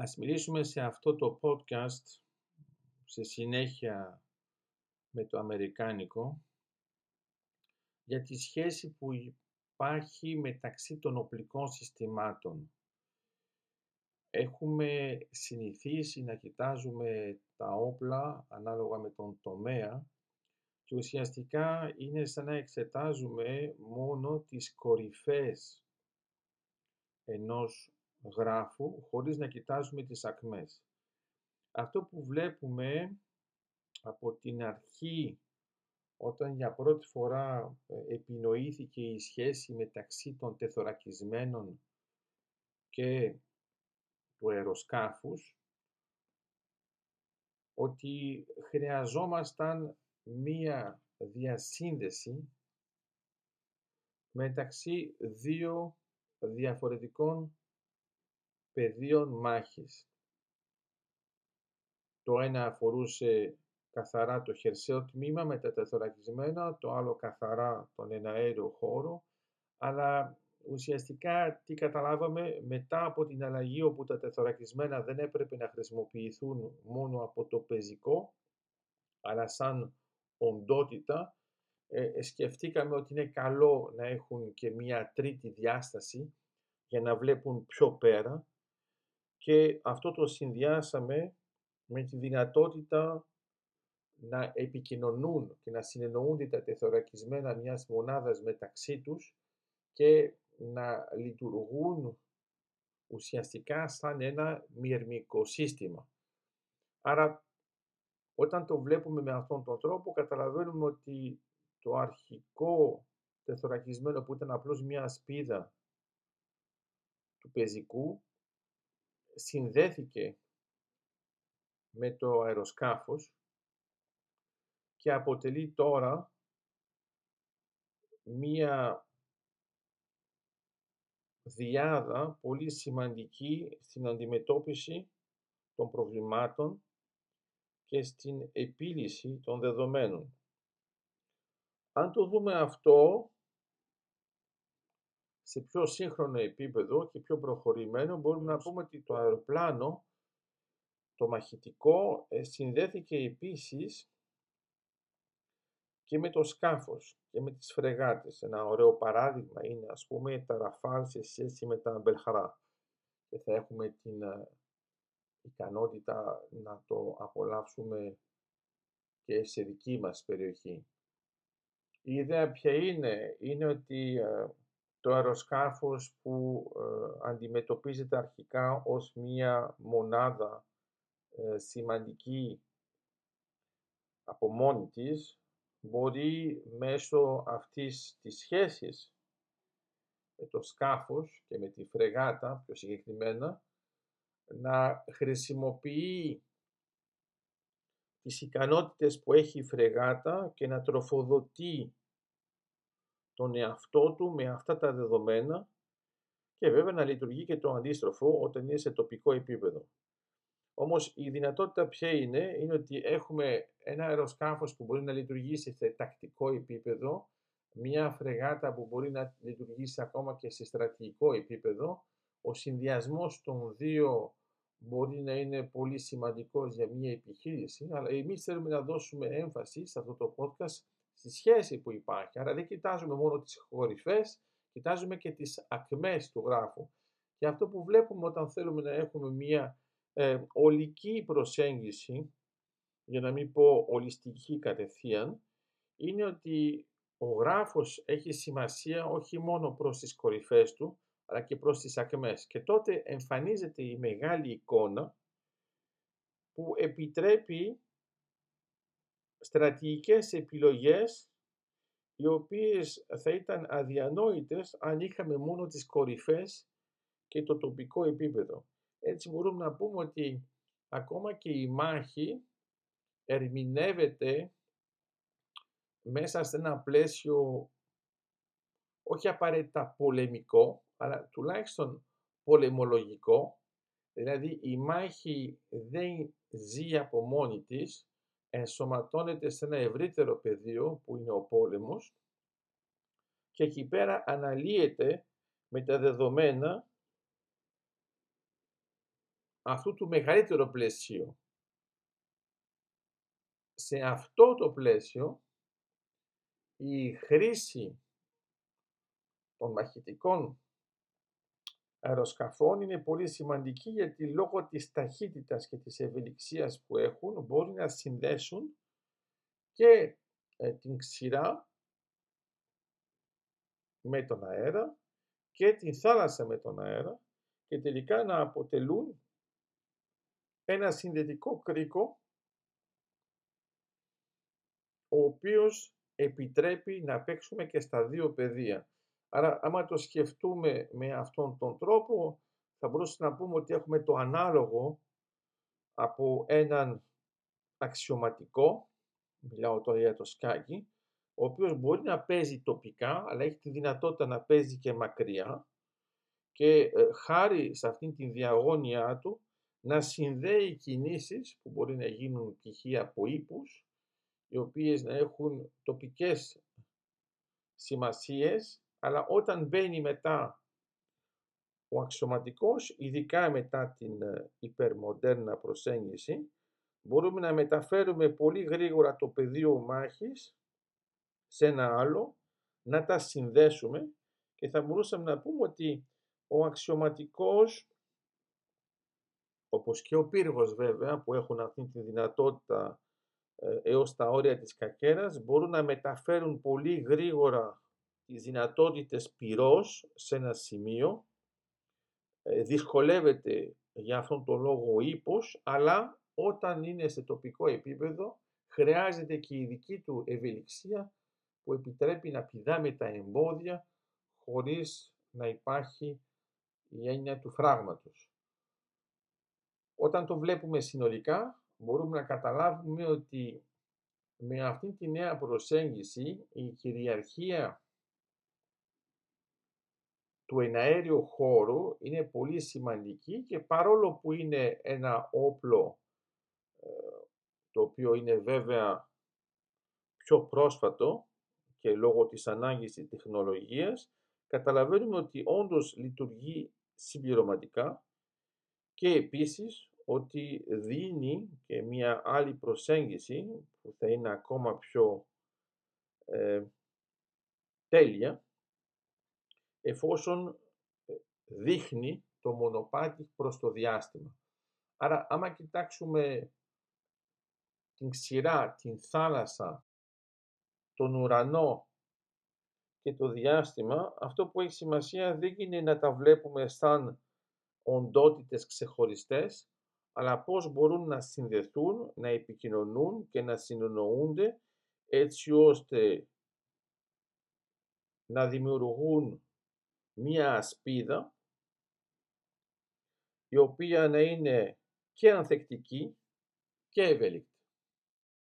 Ας μιλήσουμε σε αυτό το podcast σε συνέχεια με το αμερικάνικο για τη σχέση που υπάρχει μεταξύ των οπλικών συστημάτων. Έχουμε συνηθίσει να κοιτάζουμε τα όπλα ανάλογα με τον τομέα και ουσιαστικά είναι σαν να εξετάζουμε μόνο τις κορυφές ενός γράφου χωρίς να κοιτάζουμε τις ακμές. Αυτό που βλέπουμε από την αρχή όταν για πρώτη φορά ε, επινοήθηκε η σχέση μεταξύ των τεθωρακισμένων και του αεροσκάφους ότι χρειαζόμασταν μία διασύνδεση μεταξύ δύο διαφορετικών πεδίων μάχης. Το ένα αφορούσε καθαρά το χερσαίο τμήμα με τα τεθωρακισμένα, το άλλο καθαρά τον εναέριο χώρο, αλλά ουσιαστικά τι καταλάβαμε μετά από την αλλαγή όπου τα τεθωρακισμένα δεν έπρεπε να χρησιμοποιηθούν μόνο από το πεζικό, αλλά σαν οντότητα, ε, ε, σκεφτήκαμε ότι είναι καλό να έχουν και μία τρίτη διάσταση για να βλέπουν πιο πέρα και αυτό το συνδυάσαμε με τη δυνατότητα να επικοινωνούν και να συνεννοούνται τα τεθωρακισμένα μιας μονάδας μεταξύ τους και να λειτουργούν ουσιαστικά σαν ένα μυρμικό σύστημα. Άρα, όταν το βλέπουμε με αυτόν τον τρόπο, καταλαβαίνουμε ότι το αρχικό τεθωρακισμένο που ήταν απλώς μια σπίδα του πεζικού, συνδέθηκε με το αεροσκάφος και αποτελεί τώρα μία διάδα πολύ σημαντική στην αντιμετώπιση των προβλημάτων και στην επίλυση των δεδομένων. Αν το δούμε αυτό σε πιο σύγχρονο επίπεδο και πιο προχωρημένο, μπορούμε να πούμε ότι το αεροπλάνο, το μαχητικό, ε, συνδέθηκε επίσης και με το σκάφος και με τις φρεγάτες. Ένα ωραίο παράδειγμα είναι ας πούμε τα ραφάλ σε σχέση με τα μπελχαρά και θα έχουμε την ε, ικανότητα να το απολαύσουμε και σε δική μας περιοχή. Η ιδέα ποια είναι, είναι ότι ε, το αεροσκάφος που ε, αντιμετωπίζεται αρχικά ως μία μονάδα σημαντική από μόνη της, μπορεί μέσω αυτής της σχέσης με το σκάφος και με τη φρεγάτα πιο συγκεκριμένα να χρησιμοποιεί τις ικανότητες που έχει η φρεγάτα και να τροφοδοτεί τον εαυτό του με αυτά τα δεδομένα και βέβαια να λειτουργεί και το αντίστροφο όταν είναι σε τοπικό επίπεδο. Όμως η δυνατότητα ποια είναι, είναι ότι έχουμε ένα αεροσκάφος που μπορεί να λειτουργήσει σε τακτικό επίπεδο, μια φρεγάτα που μπορεί να λειτουργήσει ακόμα και σε στρατηγικό επίπεδο. Ο συνδυασμός των δύο μπορεί να είναι πολύ σημαντικός για μια επιχείρηση, αλλά εμείς θέλουμε να δώσουμε έμφαση σε αυτό το podcast στη σχέση που υπάρχει. Άρα δεν κοιτάζουμε μόνο τις κορυφές, κοιτάζουμε και τις ακμές του γράφου. Και αυτό που βλέπουμε όταν θέλουμε να έχουμε μια ε, ολική προσέγγιση, για να μην πω ολιστική κατευθείαν, είναι ότι ο γράφος έχει σημασία όχι μόνο προς τις κορυφές του, αλλά και προς τις ακμές. Και τότε εμφανίζεται η μεγάλη εικόνα που επιτρέπει στρατηγικές επιλογές οι οποίες θα ήταν αδιανόητες αν είχαμε μόνο τις κορυφές και το τοπικό επίπεδο. Έτσι μπορούμε να πούμε ότι ακόμα και η μάχη ερμηνεύεται μέσα σε ένα πλαίσιο όχι απαραίτητα πολεμικό, αλλά τουλάχιστον πολεμολογικό, δηλαδή η μάχη δεν ζει από μόνη της, ενσωματώνεται σε ένα ευρύτερο πεδίο που είναι ο πόλεμος και εκεί πέρα αναλύεται με τα δεδομένα αυτού του μεγαλύτερου πλαισίου. Σε αυτό το πλαίσιο η χρήση των μαχητικών αεροσκαφών είναι πολύ σημαντική γιατί λόγω της ταχύτητας και της ευελιξίας που έχουν μπορεί να συνδέσουν και ε, την ξηρά με τον αέρα και την θάλασσα με τον αέρα και τελικά να αποτελούν ένα συνδετικό κρίκο ο οποίος επιτρέπει να παίξουμε και στα δύο πεδία. Άρα άμα το σκεφτούμε με αυτόν τον τρόπο θα μπορούσαμε να πούμε ότι έχουμε το ανάλογο από έναν αξιωματικό, μιλάω τώρα για το σκάκι, ο οποίος μπορεί να παίζει τοπικά, αλλά έχει τη δυνατότητα να παίζει και μακριά και ε, χάρη σε αυτήν την διαγώνια του να συνδέει κινήσεις που μπορεί να γίνουν π.χ. από ύπους, οι οποίες να έχουν τοπικές σημασίες, αλλά όταν μπαίνει μετά ο αξιωματικός, ειδικά μετά την ε, υπερμοντέρνα προσέγγιση, μπορούμε να μεταφέρουμε πολύ γρήγορα το πεδίο μάχης σε ένα άλλο, να τα συνδέσουμε και θα μπορούσαμε να πούμε ότι ο αξιωματικός, όπως και ο πύργος βέβαια, που έχουν αυτή τη δυνατότητα ε, έως τα όρια της κακέρας, μπορούν να μεταφέρουν πολύ γρήγορα τις δυνατότητες πυρός σε ένα σημείο, ε, δυσκολεύεται για αυτόν τον λόγο ο ύπος, αλλά όταν είναι σε τοπικό επίπεδο χρειάζεται και η δική του ευελιξία που επιτρέπει να πηδάμε τα εμπόδια χωρίς να υπάρχει η έννοια του φράγματος. Όταν το βλέπουμε συνολικά, μπορούμε να καταλάβουμε ότι με αυτή τη νέα προσέγγιση η κυριαρχία του εναέριου χώρου είναι πολύ σημαντική και παρόλο που είναι ένα όπλο ε, το οποίο είναι βέβαια πιο πρόσφατο και λόγω της ανάγκης της τεχνολογίας, καταλαβαίνουμε ότι όντως λειτουργεί συμπληρωματικά και επίσης ότι δίνει και μια άλλη προσέγγιση που θα είναι ακόμα πιο ε, τέλεια εφόσον ε, δείχνει το μονοπάτι προς το διάστημα. Άρα άμα κοιτάξουμε την ξηρά, την θάλασσα, τον ουρανό και το διάστημα, αυτό που έχει σημασία δεν είναι να τα βλέπουμε σαν οντότητες ξεχωριστές, αλλά πώς μπορούν να συνδεθούν, να επικοινωνούν και να συνονοούνται έτσι ώστε να δημιουργούν μία ασπίδα η οποία να είναι και ανθεκτική και ευέλικτη.